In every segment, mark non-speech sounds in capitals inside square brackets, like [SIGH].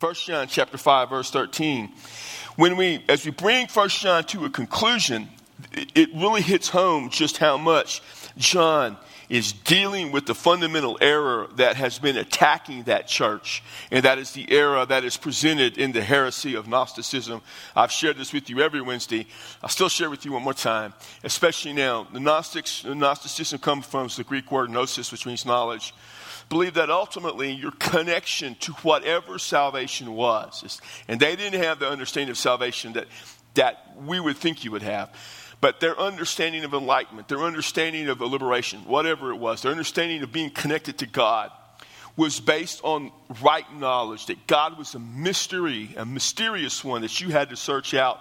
1 John chapter 5, verse 13. When we, as we bring 1 John to a conclusion, it really hits home just how much John is dealing with the fundamental error that has been attacking that church, and that is the error that is presented in the heresy of Gnosticism. I've shared this with you every Wednesday. I'll still share with you one more time, especially now. The Gnostics, Gnosticism comes from the Greek word gnosis, which means knowledge. Believe that ultimately your connection to whatever salvation was, and they didn't have the understanding of salvation that, that we would think you would have but their understanding of enlightenment, their understanding of liberation, whatever it was, their understanding of being connected to God was based on right knowledge that God was a mystery, a mysterious one that you had to search out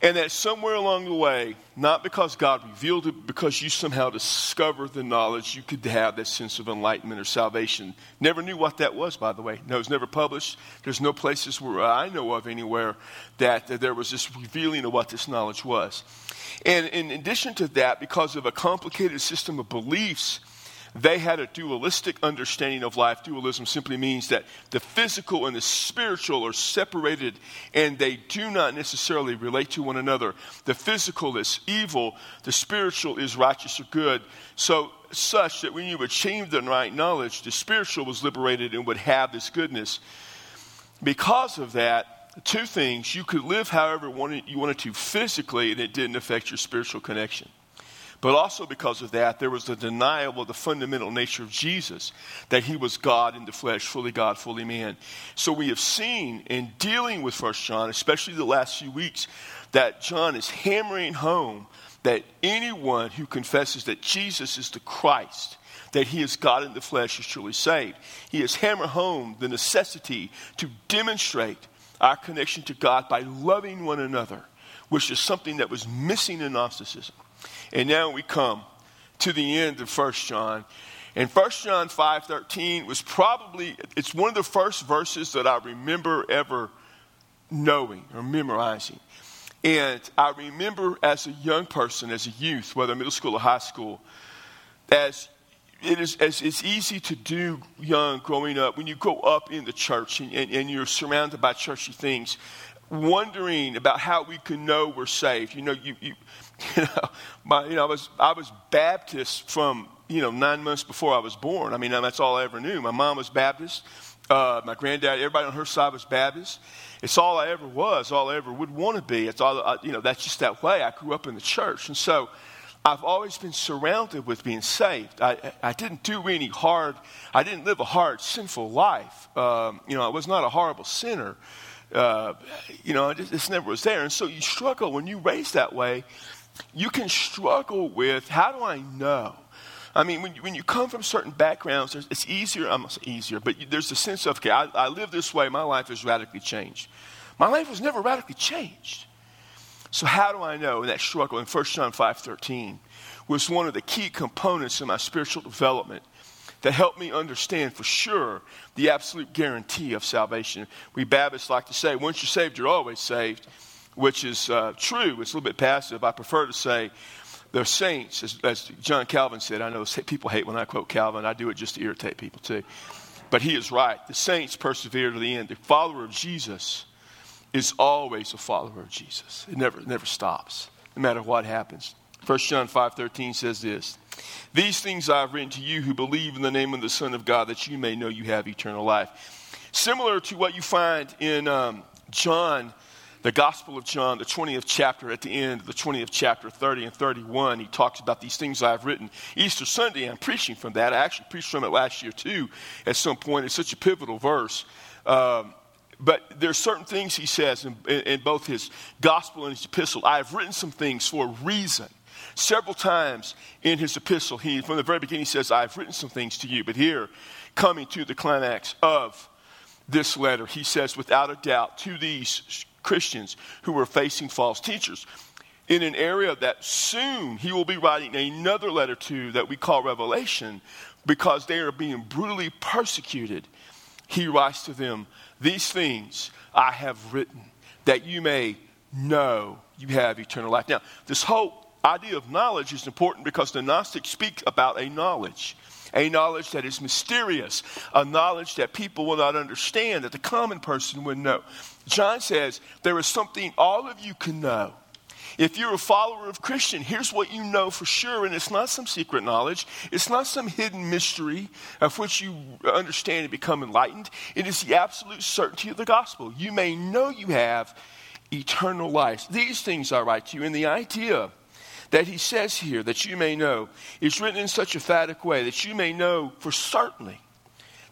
and that somewhere along the way, not because God revealed it, because you somehow discovered the knowledge, you could have that sense of enlightenment or salvation. Never knew what that was, by the way. No, it was never published. There's no places where I know of anywhere that, that there was this revealing of what this knowledge was. And in addition to that, because of a complicated system of beliefs, they had a dualistic understanding of life. Dualism simply means that the physical and the spiritual are separated and they do not necessarily relate to one another. The physical is evil, the spiritual is righteous or good. So, such that when you achieved the right knowledge, the spiritual was liberated and would have this goodness. Because of that, two things you could live however you wanted to physically, and it didn't affect your spiritual connection. But also because of that, there was a denial of the fundamental nature of Jesus, that he was God in the flesh, fully God, fully man. So we have seen in dealing with First John, especially the last few weeks, that John is hammering home that anyone who confesses that Jesus is the Christ, that he is God in the flesh, is truly saved. He has hammered home the necessity to demonstrate our connection to God by loving one another, which is something that was missing in Gnosticism. And now we come to the end of 1 John. And 1 John 5:13 was probably it's one of the first verses that I remember ever knowing or memorizing. And I remember as a young person, as a youth, whether middle school or high school, as it is as it's easy to do young growing up when you grow up in the church and, and, and you're surrounded by churchy things wondering about how we can know we're saved you know you, you [LAUGHS] You know, my, you know, I was I was Baptist from you know nine months before I was born. I mean, that's all I ever knew. My mom was Baptist. Uh, my granddad, everybody on her side was Baptist. It's all I ever was, all I ever would want to be. It's all I, you know. That's just that way. I grew up in the church, and so I've always been surrounded with being saved. I, I didn't do any hard. I didn't live a hard, sinful life. Um, you know, I was not a horrible sinner. Uh, you know, it just never was there. And so you struggle when you raise that way you can struggle with how do I know? I mean, when you, when you come from certain backgrounds, it's easier, I'm easier, but there's a sense of, okay, I, I live this way, my life is radically changed. My life was never radically changed. So how do I know that struggle in 1 John 5.13 was one of the key components in my spiritual development that helped me understand for sure the absolute guarantee of salvation. We Baptists like to say, once you're saved, you're always saved which is uh, true. It's a little bit passive. I prefer to say the saints, as, as, John Calvin said. I know people hate when I quote Calvin. I do it just to irritate people too. But he is right. The saints persevere to the end. The follower of Jesus is always a follower of Jesus. It never, never stops, no matter what happens. 1 John 5.13 says this, These things I have written to you who believe in the name of the Son of God, that you may know you have eternal life. Similar to what you find in um, John the Gospel of John, the 20th chapter, at the end, of the 20th chapter, 30 and 31, he talks about these things I've written. Easter Sunday, I'm preaching from that. I actually preached from it last year, too, at some point. It's such a pivotal verse. Um, but there's certain things he says in, in, in both his gospel and his epistle. I have written some things for a reason. Several times in his epistle, he, from the very beginning, he says, I've written some things to you. But here, coming to the climax of this letter, he says, without a doubt, to these Christians who were facing false teachers in an area that soon he will be writing another letter to that we call Revelation because they are being brutally persecuted. He writes to them, These things I have written that you may know you have eternal life. Now, this whole idea of knowledge is important because the Gnostics speak about a knowledge. a knowledge that is mysterious, a knowledge that people will not understand, that the common person would know. John says, There is something all of you can know. If you're a follower of Christian, here's what you know for sure, and it's not some secret knowledge. It's not some hidden mystery of which you understand and become enlightened. It is the absolute certainty of the gospel. You may know you have eternal life. These things I write to you, and the idea that he says here that you may know is written in such a emphatic way that you may know for certainly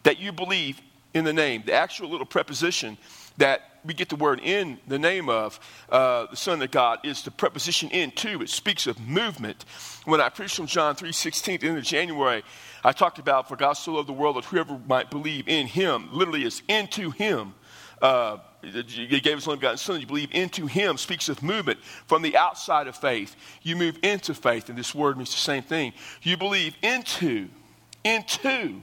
that you believe in the name. The actual little preposition that we get the word in the name of uh, the Son of God is the preposition in into. It speaks of movement. When I preached from John 3.16 at the January, I talked about for God so loved the world that whoever might believe in him, literally is into him. Uh, he gave his only begotten son. You believe into him speaks of movement from the outside of faith. You move into faith, and this word means the same thing. You believe into, into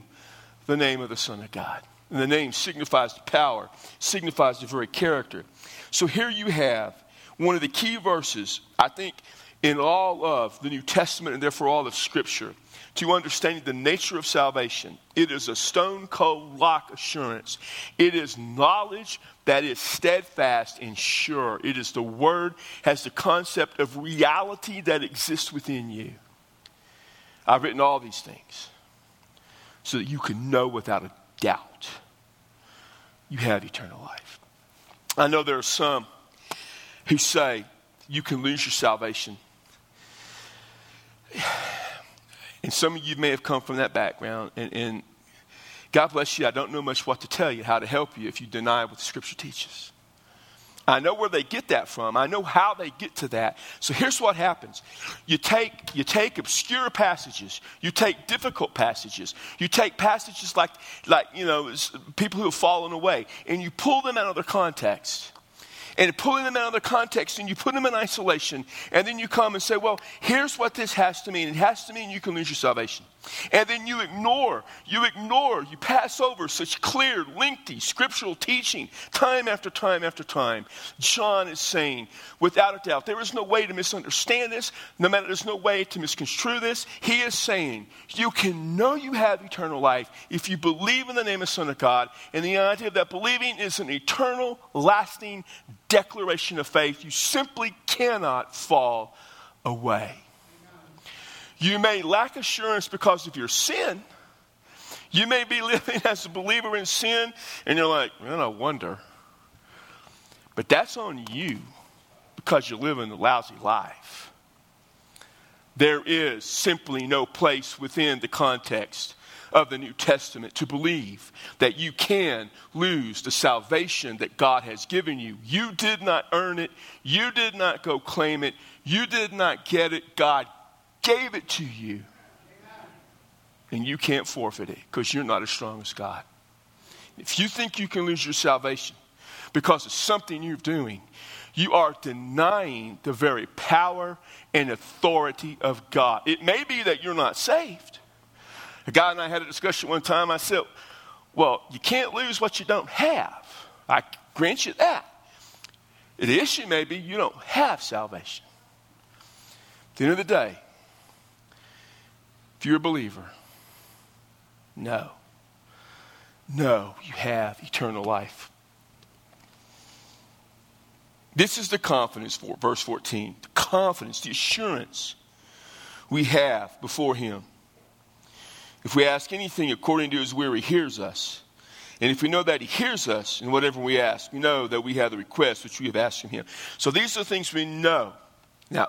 the name of the Son of God. And the name signifies the power, signifies the very character. So here you have one of the key verses, I think, in all of the New Testament and therefore all of Scripture to understanding the nature of salvation. It is a stone cold lock assurance. It is knowledge that is steadfast and sure. It is the word, has the concept of reality that exists within you. I've written all these things so that you can know without a doubt you have eternal life. I know there are some who say you can lose your salvation. And some of you may have come from that background. And, and, God bless you. I don't know much what to tell you, how to help you if you deny what the Scripture teaches. I know where they get that from. I know how they get to that. So here's what happens. You take, you take obscure passages. You take difficult passages. You take passages like, like, you know, people who have fallen away, and you pull them out of their context and pulling them out of their context and you put them in isolation and then you come and say well here's what this has to mean it has to mean you can lose your salvation and then you ignore you ignore you pass over such clear lengthy scriptural teaching time after time after time. John is saying without a doubt there is no way to misunderstand this. No matter there's no way to misconstrue this. He is saying you can know you have eternal life if you believe in the name of son of god. And the idea of that believing is an eternal lasting declaration of faith, you simply cannot fall away. You may lack assurance because of your sin. You may be [LAUGHS] living as a believer in sin, and you're like, well, I wonder. But that's on you because you're living a lousy life. There is simply no place within the context of the New Testament to believe that you can lose the salvation that God has given you. You did not earn it, you did not go claim it, you did not get it. God gave it to you. And you can't forfeit it because you're not as strong as God. If you think you can lose your salvation because of something you're doing, you are denying the very power and authority of God. It may be that you're not saved. A guy and I had a discussion one time. I said, Well, you can't lose what you don't have. I grant you that. The issue may be you don't have salvation. At the end of the day, if you're a believer, no. No, you have eternal life. This is the confidence for verse 14. The confidence, the assurance we have before Him. If we ask anything according to his will, he hears us. And if we know that he hears us in whatever we ask, we know that we have the request which we have asked from him. So these are things we know. Now,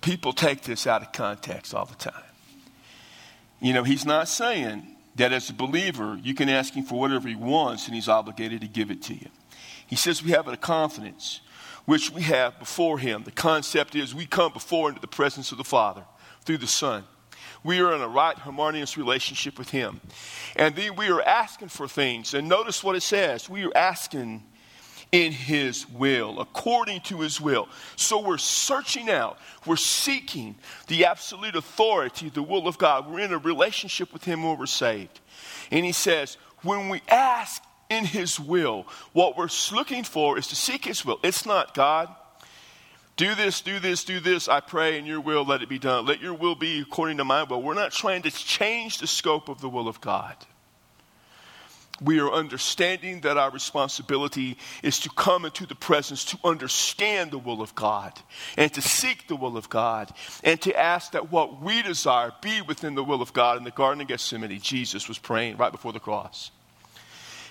people take this out of context all the time. You know, he's not saying that as a believer, you can ask him for whatever he wants and he's obligated to give it to you. He says we have a confidence which we have before him. The concept is we come before into the presence of the Father through the Son. We are in a right, harmonious relationship with Him. And then we are asking for things. And notice what it says we are asking in His will, according to His will. So we're searching out, we're seeking the absolute authority, the will of God. We're in a relationship with Him when we're saved. And He says, when we ask in His will, what we're looking for is to seek His will. It's not God do this, do this, do this, I pray, in your will, let it be done. Let your will be according to my will. We're not trying to change the scope of the will of God. We are understanding that our responsibility is to come into the presence to understand the will of God and to seek the will of God and to ask that what we desire be within the will of God. In the Garden of Gethsemane, Jesus was praying right before the cross.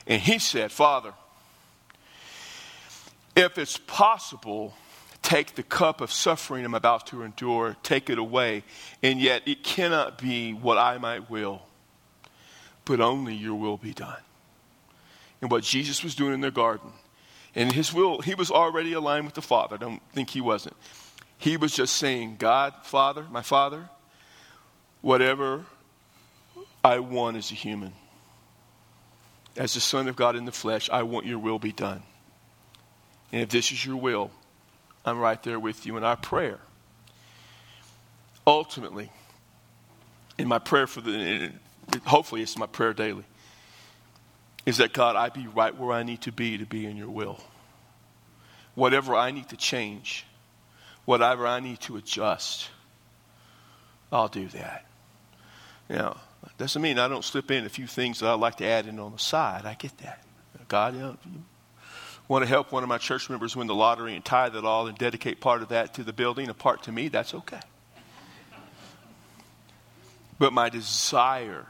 And he said, Father, if it's possible, take the cup of suffering I'm about to endure, take it away. And yet it cannot be what I might will, but only your will be done. And what Jesus was doing in the garden, and his will, he was already aligned with the Father. I don't think he wasn't. He was just saying, God, Father, my Father, whatever I want as a human, as the Son of God in the flesh, I want your will be done. And if this is your will, I'm right there with you in our prayer. Ultimately, in my prayer for the, hopefully it's my prayer daily, is that God, I be right where I need to be to be in your will. Whatever I need to change, whatever I need to adjust, I'll do that. Now, doesn't mean I don't slip in a few things that I'd like to add in on the side. I get that. God, you, know, want to help one of my church members win the lottery and tithe it all and dedicate part of that to the building, a part to me, that's okay. But my desire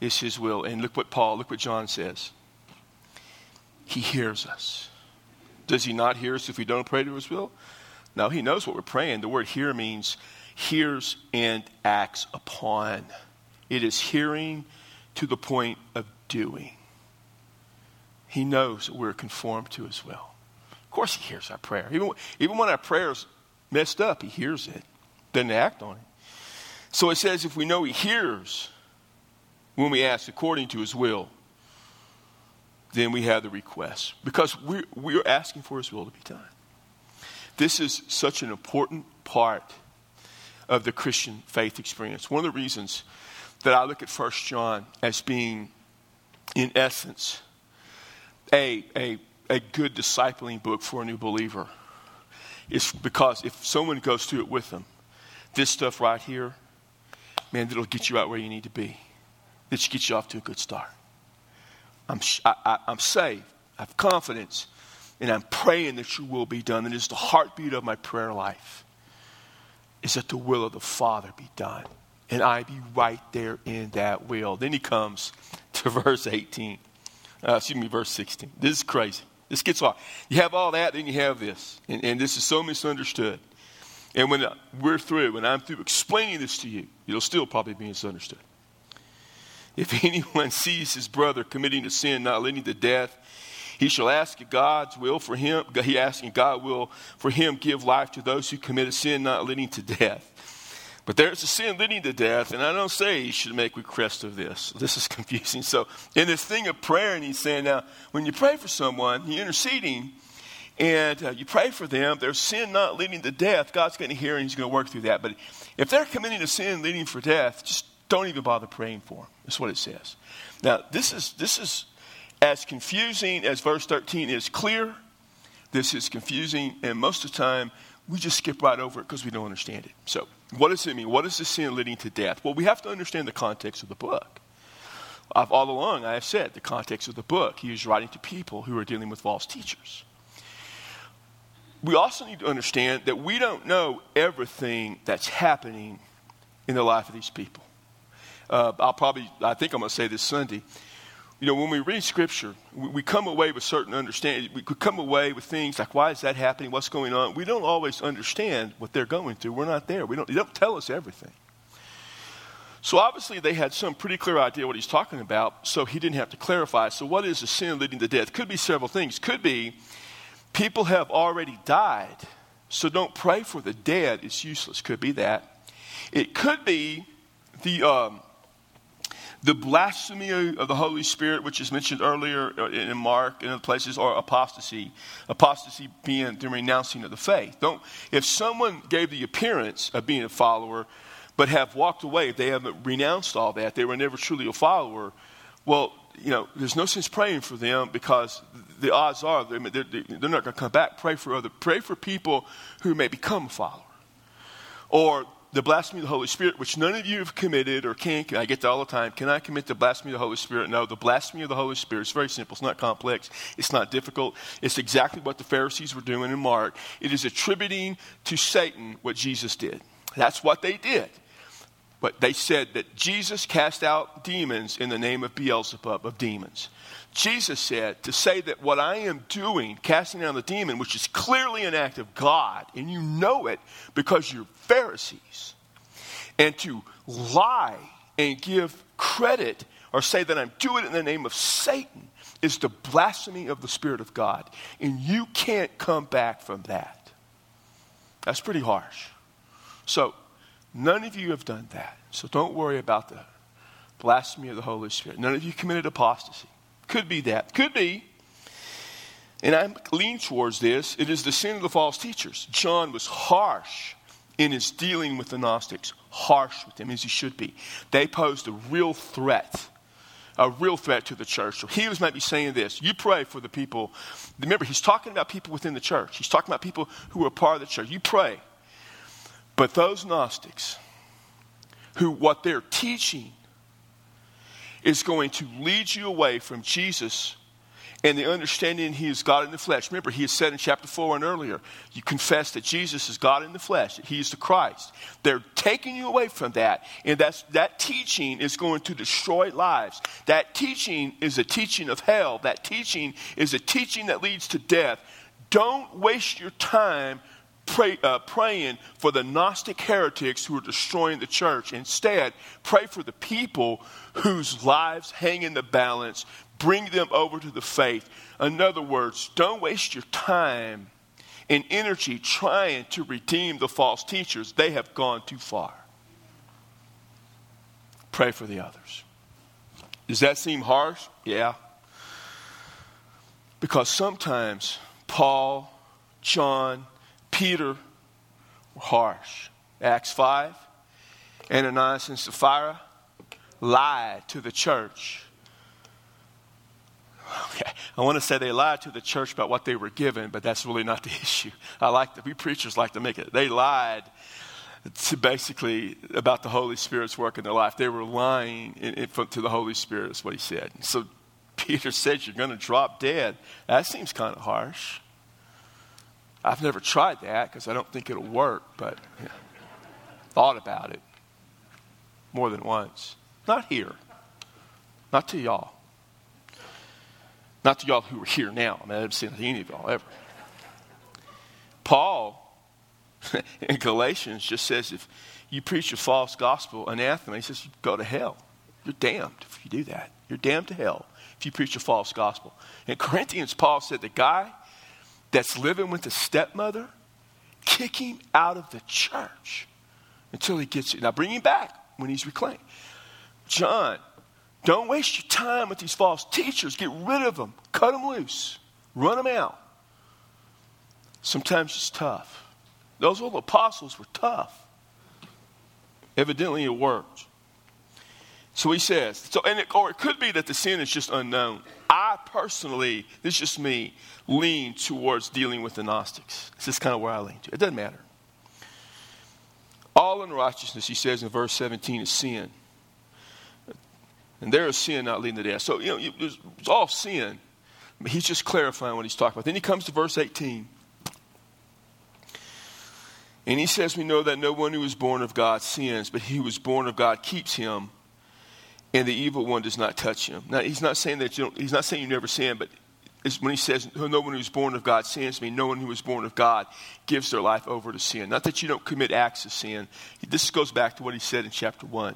is His will. And look what Paul, look what John says. He hears us. Does He not hear us if we don't pray to His will? No, He knows what we're praying. The word hear means hears and acts upon. It is hearing to the point of doing. He knows that we're conformed to his will. Of course, he hears our prayer. Even, even when our prayer's messed up, he hears it, doesn't act on it. So it says if we know he hears when we ask according to his will, then we have the request because we're, we're asking for his will to be done. This is such an important part of the Christian faith experience. One of the reasons that I look at First John as being, in essence, a, a, a good discipling book for a new believer is because if someone goes through it with them, this stuff right here, man, it'll get you out where you need to be. This should get you off to a good start. I'm, I, I, I'm saved. I have confidence. And I'm praying that your will be done. And it's the heartbeat of my prayer life is that the will of the Father be done. And I be right there in that will. Then he comes to [LAUGHS] verse 18 uh, excuse me, verse 16. This is crazy. This gets hard. You have all that, then you have this. And, and this is so misunderstood. And when we're through, when I'm through explaining this to you, it'll still probably be misunderstood. If [LAUGHS] anyone sees his brother committing a sin not leading to death, he shall ask God's will for him. He asking God will for him give life to those who commit a sin not leading to death. But there's a sin leading to death, and I don't say you should make request of this. This is [LAUGHS] confusing. So, in this thing of prayer, and he's saying now, when you pray for someone, you're interceding, and uh, you pray for them, there's sin not leading to death. God's going to hear, and He's going to work through that. But if they're committing a sin leading for death, just don't even bother praying for them. That's what it says. Now, this is this is as confusing as verse 13 is clear. This is confusing, and most of the time we just skip right over it because we don't understand it. So, what does it mean? What is the sin leading to death? Well, we have to understand the context of the book. I've, all along, I have said the context of the book. He was writing to people who are dealing with false teachers. We also need to understand that we don't know everything that's happening in the life of these people. Uh, I'll probably, I think I'm going to say this Sunday you know, when we read Scripture, we, we, come away with certain understanding. We could come away with things like, why is that happening? What's going on? We don't always understand what they're going through. We're not there. We don't, they don't tell us everything. So obviously, they had some pretty clear idea what he's talking about, so he didn't have to clarify. So, what is a sin leading to death? Could be several things. Could be people have already died, so don't pray for the dead. It's useless. Could be that. It could be the. Um, the blasphemy of the Holy Spirit, which is mentioned earlier uh, in Mark and other places, or apostasy. Apostasy being the renouncing of the faith. Don't, if someone gave the appearance of being a follower, but have walked away, if they haven't renounced all that, they were never truly a follower, well, you know, there's no sense praying for them because the odds are they're, they're, they're not going to come back. Pray for other, pray for people who may become a follower. Or the blasphemy of the Holy Spirit, which none of you have committed or can't, I get that all the time. Can I commit the blasphemy of the Holy Spirit? No, the blasphemy of the Holy Spirit is very simple. It's not complex. It's not difficult. It's exactly what the Pharisees were doing in Mark. It is attributing to Satan what Jesus did. That's what they did. But they said that Jesus cast out demons in the name of Beelzebub, of demons. Jesus said to say that what I am doing, casting down the demon, which is clearly an act of God, and you know it because you're Pharisees, and to lie and give credit or say that I'm doing it in the name of Satan is the blasphemy of the Spirit of God. And you can't come back from that. That's pretty harsh. So, None of you have done that. So don't worry about the blasphemy of the Holy Spirit. None of you committed apostasy. Could be that. Could be. And I lean towards this. It is the sin of the false teachers. John was harsh in his dealing with the Gnostics, harsh with them as he should be. They posed a real threat, a real threat to the church. So he was maybe saying this You pray for the people. Remember, he's talking about people within the church, he's talking about people who are part of the church. You pray but those Gnostics, who what they're teaching is going to lead you away from Jesus and the understanding he is God in the flesh. Remember, he has said in chapter 4 and earlier, you confess that Jesus is God in the flesh, that he is the Christ. They're taking you away from that, and that's, that teaching is going to destroy lives. That teaching is a teaching of hell. That teaching is a teaching that leads to death. Don't waste your time pray, uh, praying for the Gnostic heretics who are destroying the church. Instead, pray for the people whose lives hang in the balance. Bring them over to the faith. In other words, don't waste your time and energy trying to redeem the false teachers. They have gone too far. Pray for the others. Does that seem harsh? Yeah. Because sometimes Paul, John, Peter were harsh. Acts 5, Ananias and Sapphira lied to the church. Okay. I want to say they lied to the church about what they were given, but that's really not the [LAUGHS] issue. I like that we preachers like to make it. They lied to basically about the Holy Spirit's work in their life. They were lying in, in, to the Holy Spirit, is what he said. So Peter said, You're going to drop dead. That seems kind of harsh. I've never tried that because I don't think it'll work, but thought about it more than once. Not here. Not to y'all. Not to y'all who are here now. I mean, I haven't seen any of y'all ever. Paul [LAUGHS] in Galatians just says if you preach a false gospel, anathema, he says go to hell. You're damned if you do that. You're damned to hell if you preach a false gospel. In Corinthians, Paul said the guy that's living with a stepmother, kick him out of the church until he gets it. Now bring him back when he's reclaimed. John, don't waste your time with these false teachers. Get rid of them. Cut them loose. Run them out. Sometimes it's tough. Those old apostles were tough. Evidently, it worked. So he says, so, and it, or it could be that the sin is just unknown. I personally, this is just me, lean towards dealing with the Gnostics. This is kind of where I lean to. It doesn't matter. All unrighteousness, he says in verse 17, is sin. And there is sin not leading to death. So, you know, it's all sin. But he's just clarifying what he's talking about. Then he comes to verse 18. And he says, We know that no one who is born of God sins, but he who is born of God keeps him, and the evil one does not touch him. Now, he's not saying that you he's not saying you never sin, but is when he says, No one who is born of God sins me, no one who is born of God gives their life over to sin. Not that you don't commit acts of sin. This goes back to what he said in chapter 1.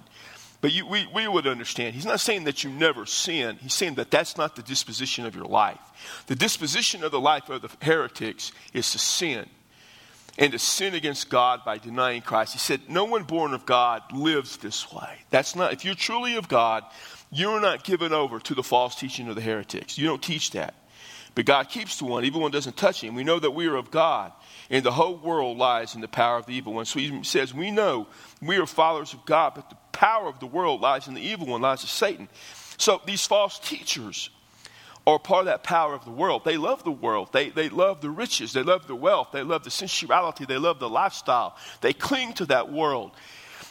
But you, we, we would understand. He's not saying that you never sin. He's saying that that's not the disposition of your life. The disposition of the life of the heretics is to sin and to sin against God by denying Christ. He said, No one born of God lives this way. That's not, if you're truly of God, you're not given over to the false teaching of the heretics. You don't teach that. But God keeps the one, evil one doesn't touch him. We know that we are of God, and the whole world lies in the power of the evil one. So he says, We know we are followers of God, but the power of the world lies in the evil one, lies in Satan. So these false teachers are part of that power of the world. They love the world. They, they love the riches. They love the wealth. They love the sensuality. They love the lifestyle. They cling to that world.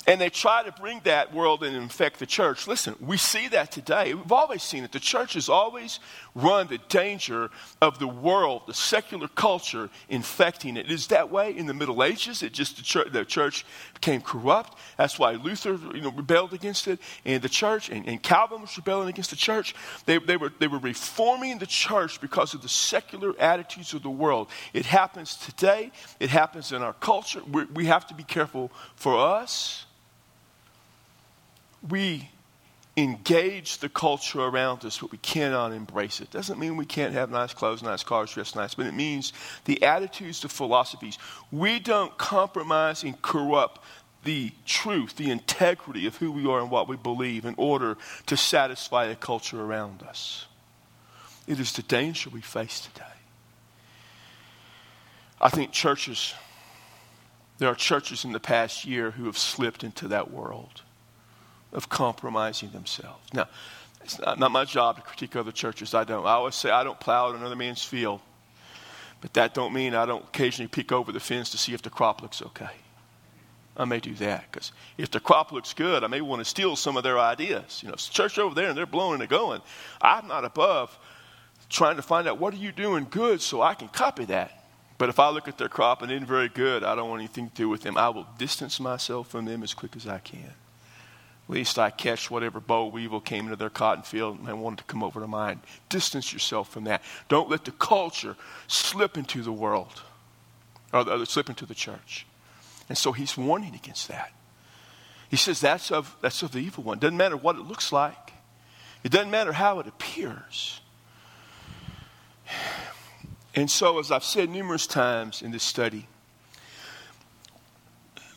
And they try to bring that world and infect the church. Listen, we see that today. We've always seen it. The church has always run the danger of the world, the secular culture, infecting it. It is that way in the Middle Ages. It just the church, the church became corrupt. That's why Luther you know, rebelled against it, and the church, and, and Calvin was rebelling against the church. They, they, were, they were reforming the church because of the secular attitudes of the world. It happens today. It happens in our culture. we we have to be careful for us we engage the culture around us, but we cannot embrace it. Doesn't mean we can't have nice clothes, nice cars, dress nice, but it means the attitudes, the philosophies. We don't compromise and corrupt the truth, the integrity of who we are and what we believe in order to satisfy the culture around us. It is the danger we face today. I think churches, there are churches in the past year who have slipped into that world of compromising themselves. Now, it's not, not my job to critique other churches. I don't. I always say I don't plow in another man's field. But that don't mean I don't occasionally peek over the fence to see if the crop looks okay. I may do that because if the crop looks good, I may want to steal some of their ideas. You know, church over there and they're blowing and going. I'm not above trying to find out what are you doing good so I can copy that. But if I look at their crop and it ain't very good, I don't want anything to do with them. I will distance myself from them as quick as I can least I catch whatever boll weevil came into their cotton field and I wanted to come over to mine. Distance yourself from that. Don't let the culture slip into the world or slip into the church. And so he's warning against that. He says that's of, that's of the evil one. Doesn't matter what it looks like, it doesn't matter how it appears. And so, as I've said numerous times in this study,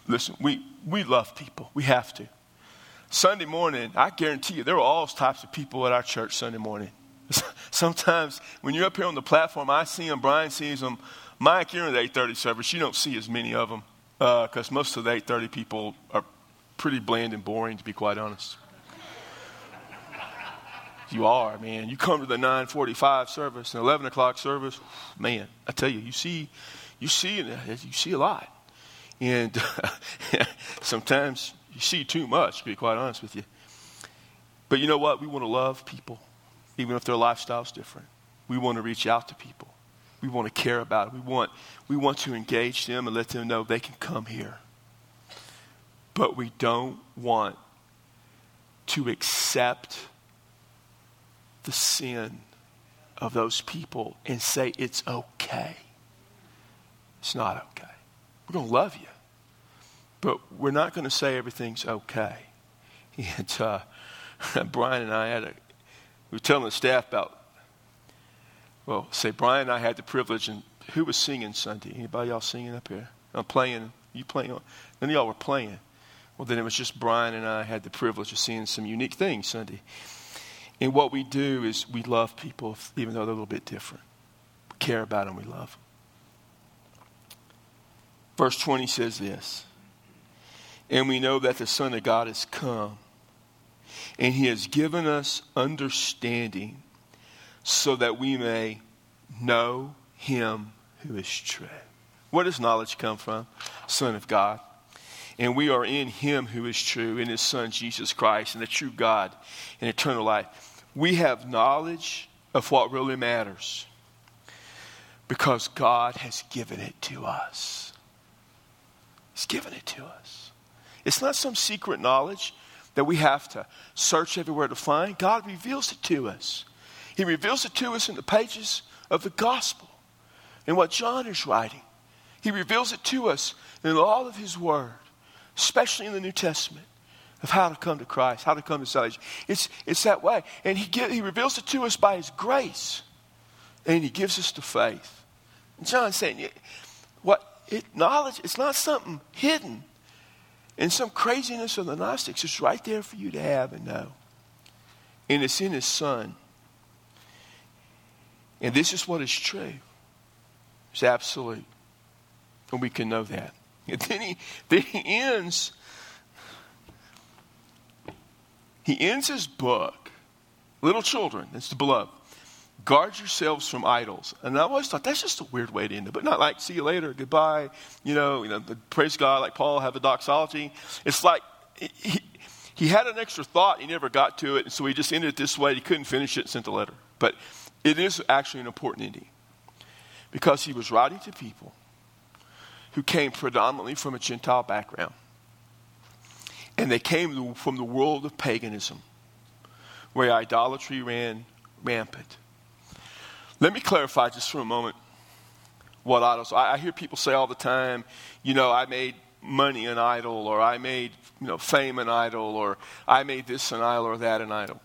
listen, we, we love people. We have to. Sunday morning, I guarantee you, there were all types of people at our church Sunday morning. [LAUGHS] Sometimes when you're up here on the platform, I see them, Brian sees them. Mike, you're in the 8:30 service. You don't see as many of them because uh, most of the 8:30 people are pretty bland and boring, to be quite honest. You are, man. You come to the 9:45 service and 11 o'clock service, man. I tell you, you see, you see, you see a lot, and [LAUGHS] sometimes you see too much, to be quite honest with you. But you know what? We want to love people, even if their lifestyle's different. We want to reach out to people. We want to care about it. We want, we want to engage them and let them know they can come here. But we don't want to accept the sin of those people and say it's okay. It's not okay. We're going to love you. But we're not going to say everything's okay. [LAUGHS] And uh, [LAUGHS] Brian and I had a, we were telling the staff about, well, say Brian and I had the privilege, and who was singing Sunday? Anybody y'all singing up here? I'm playing, you playing? None of y'all were playing. Well, then it was just Brian and I had the privilege of seeing some unique things Sunday. And what we do is we love people, even though they're a little bit different. We care about them, we love them. Verse 20 says this and we know that the Son of God has come. And he has given us understanding so that we may know him who is true. Where does knowledge come from? Son of God. And we are in him who is true, in his Son Jesus Christ, and the true God and eternal life. We have knowledge of what really matters because God has given it to us. He's given it to us. It's not some secret knowledge that we have to search everywhere to find. God reveals it to us. He reveals it to us in the pages of the gospel, in what John is writing. He reveals it to us in all of his word, especially in the New Testament, of how to come to Christ, how to come to salvation. It's, it's that way. And he, give, he reveals it to us by his grace, and he gives us the faith. And John's saying, what it, knowledge, it's not something hidden. And some craziness of the Gnostics is right there for you to have and know. And it's in His Son. And this is what is true. It's absolute. And we can know that. [LAUGHS] And then he, then he ends. He ends his book little children, that's the beloved, guard yourselves from idols. And I always thought that's just a weird way to end it, but not like see you later, goodbye, you know, you know, praise God, like Paul have a doxology. It's like he, he had an extra thought, he never got to it, and so he just ended it this way. He couldn't finish it sent a letter. But it is actually an important ending because he was writing to people who came predominantly from a Gentile background. And they came from the world of paganism, where idolatry ran rampant. Let me clarify just for a moment what idols. I, I hear people say all the time, you know, I made money an idol, or I made you know fame an idol, or I made this an idol or that an idol.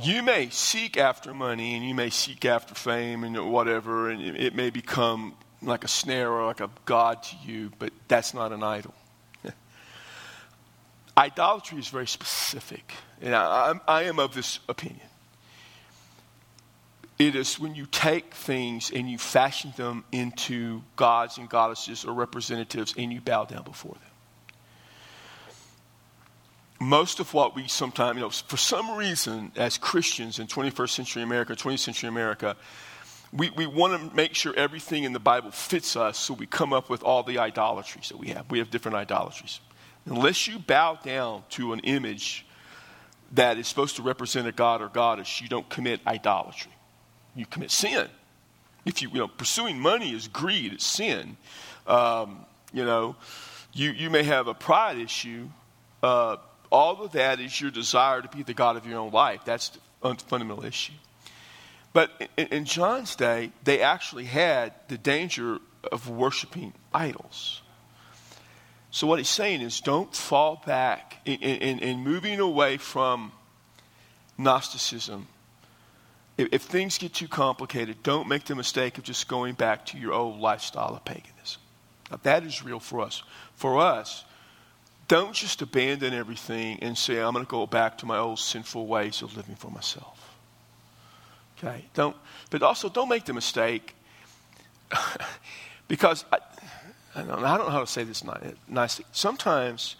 You may seek after money and you may seek after fame and whatever, and it may become like a snare or like a god to you, but that's not an idol. [LAUGHS] Idolatry is very specific, and I, I, am of this opinion. It is when you take things and you fashion them into gods and goddesses or representatives and you bow down before them. Most of what we sometimes, you know, for some reason, as Christians in 21st century America, 20th century America, we, we want to make sure everything in the Bible fits us, so we come up with all the idolatries that we have. We have different idolatries. Unless you bow down to an image that is supposed to represent a god or goddess, you don't commit idolatry you commit sin. If you, you know, pursuing money is greed, it's sin. Um, you know, you, you may have a pride issue. Uh, all of that is your desire to be the God of your own life. That's the fundamental issue. But in, in John's day, they actually had the danger of worshiping idols. So what he's saying is don't fall back in, in, in moving away from Gnosticism if, if things get too complicated, don't make the mistake of just going back to your old lifestyle of paganism. Now, that is real for us. For us, don't just abandon everything and say, I'm going to go back to my old sinful ways of living for myself. Okay? Don't, but also don't make the mistake [LAUGHS] because I, I, don't, I don't know how to say this nicely. Sometimes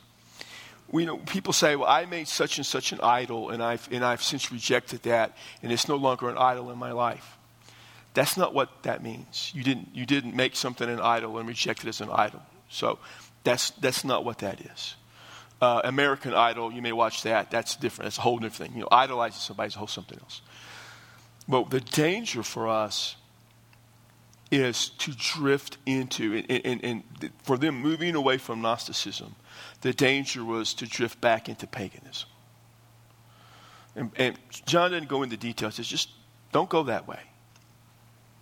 we, you know, people say, well, I made such and such an idol, and I've, and I've since rejected that, and it's no longer an idol in my life. That's not what that means. You didn't, you didn't make something an idol and reject it as an idol. So that's, that's not what that is. Uh, American Idol, you may watch that. That's different. That's a whole different thing. You know, idolizing somebody is a whole something else. But the danger for us is to drift into, and, and, and for them moving away from Gnosticism – the danger was to drift back into paganism. And, and John didn't go into details. He says, just don't go that way.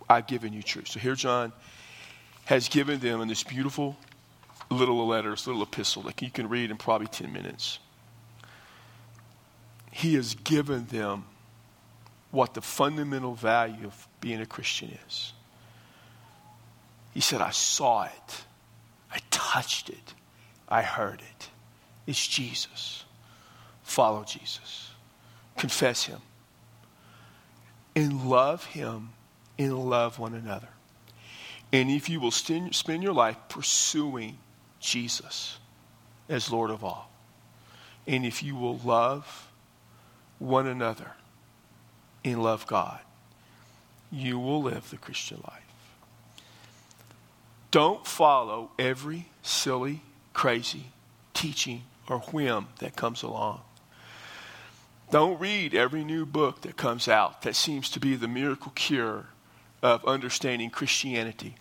I've given you truth. So here John has given them in this beautiful little letter, this little epistle that you can read in probably 10 minutes. He has given them what the fundamental value of being a Christian is. He said, I saw it, I touched it, I heard it. It's Jesus. Follow Jesus. Confess Him. And love Him and love one another. And if you will spend your life pursuing Jesus as Lord of all, and if you will love one another and love God, you will live the Christian life. Don't follow every silly crazy teaching or whim that comes along. Don't read every new book that comes out that seems to be the miracle cure of understanding Christianity.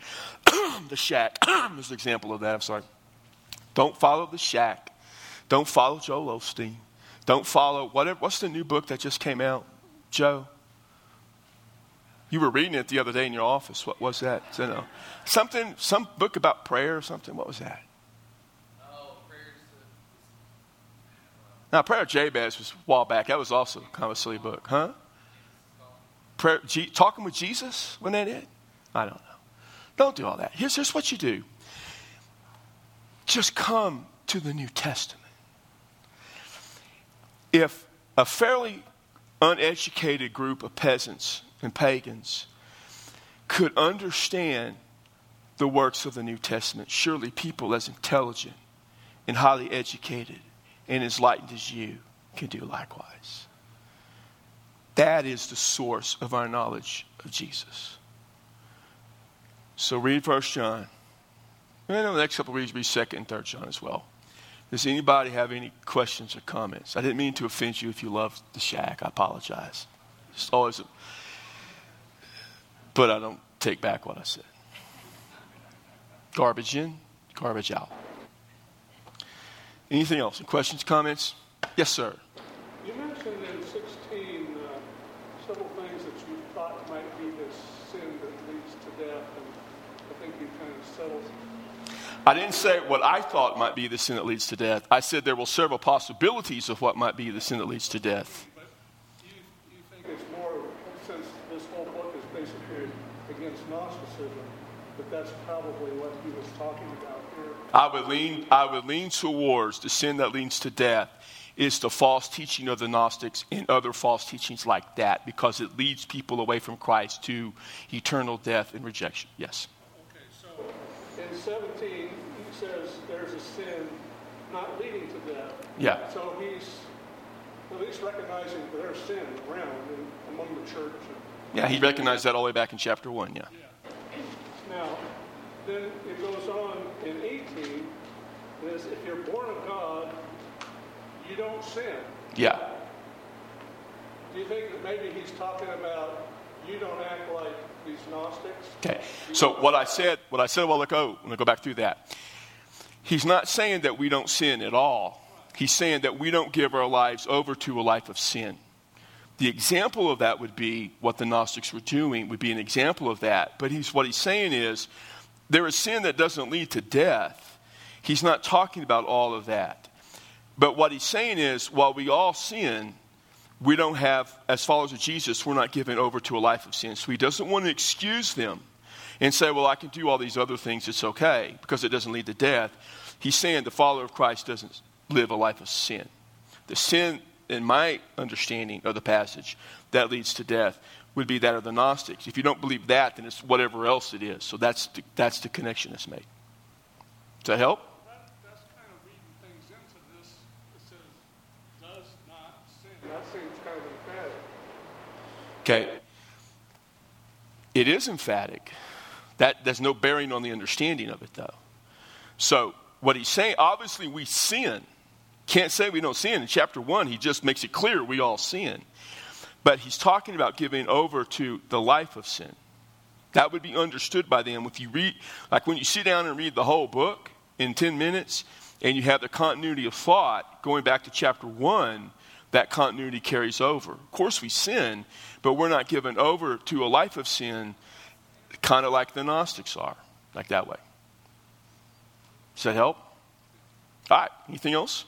[CLEARS THROAT] the shack [CLEARS THROAT] is an example of that. I'm sorry. Don't follow the shack. Don't follow Joel Osteen. Don't follow whatever. What's the new book that just came out, Joe? You were reading it the other day in your office. What was that? You know, something, some book about prayer or something. What was that? Now, Prayer of Jabez was a while back. That was also kind of a silly book, huh? Prayer, G, talking with Jesus? Wasn't that it? I don't know. Don't do all that. Here's, here's what you do just come to the New Testament. If a fairly uneducated group of peasants and pagans could understand the works of the New Testament, surely people as intelligent and highly educated and as enlightened as you can do likewise. That is the source of our knowledge of Jesus. So read First John. And the next couple of weeks, read Second and Third John as well. Does anybody have any questions or comments? I didn't mean to offend you if you love the shack. I apologize. It's always, a, but I don't take back what I said. Garbage in, garbage out. Anything else? Questions, comments? Yes, sir. You mentioned in 16 uh, several things that you thought might be the sin that leads to death, and I think you kind of settled. I didn't say what I thought might be the sin that leads to death. I said there were several possibilities of what might be the sin that leads to death. But you, you think it's more, since this whole book is basically against Gnosticism, that that's probably what he was talking about here. I would lean, I would lean towards the sin that leads to death is the false teaching of the Gnostics and other false teachings like that because it leads people away from Christ to eternal death and rejection. Yes. Okay, so in 17, he says there's a sin not leading to death. Yeah. So he's at least recognizing there's sin around in, among the church. Yeah, he recognized that all the way back in chapter 1, yeah. Now, then it goes on in 18, is if you're born of God, you don't sin. Yeah. Do you think that maybe he's talking about you don't act like these Gnostics? Okay. So what I said, what I said a while ago, I'm going to go back through that. He's not saying that we don't sin at all. He's saying that we don't give our lives over to a life of sin. The example of that would be what the Gnostics were doing, would be an example of that. But he's, what he's saying is there is sin that doesn't lead to death. He's not talking about all of that. But what he's saying is while we all sin, we don't have, as followers of Jesus, we're not given over to a life of sin. So he doesn't want to excuse them and say, well, I can do all these other things, it's okay, because it doesn't lead to death. He's saying the follower of Christ doesn't live a life of sin. The sin, in my understanding of the passage, that leads to death would be that of the Gnostics. If you don't believe that, then it's whatever else it is. So that's the, that's the connection that's made. Does that help? That, that's kind of reading things into this that says, does not sin. That seems kind of emphatic. Okay. It is emphatic. That there's no bearing on the understanding of it though. So what he's saying, obviously we sin. Can't say we don't sin. In chapter one, he just makes it clear we all sin. But he's talking about giving over to the life of sin. That would be understood by them if you read, like when you sit down and read the whole book in 10 minutes and you have the continuity of thought going back to chapter 1, that continuity carries over. Of course, we sin, but we're not given over to a life of sin kind of like the Gnostics are, like that way. Does that help? All right, anything else?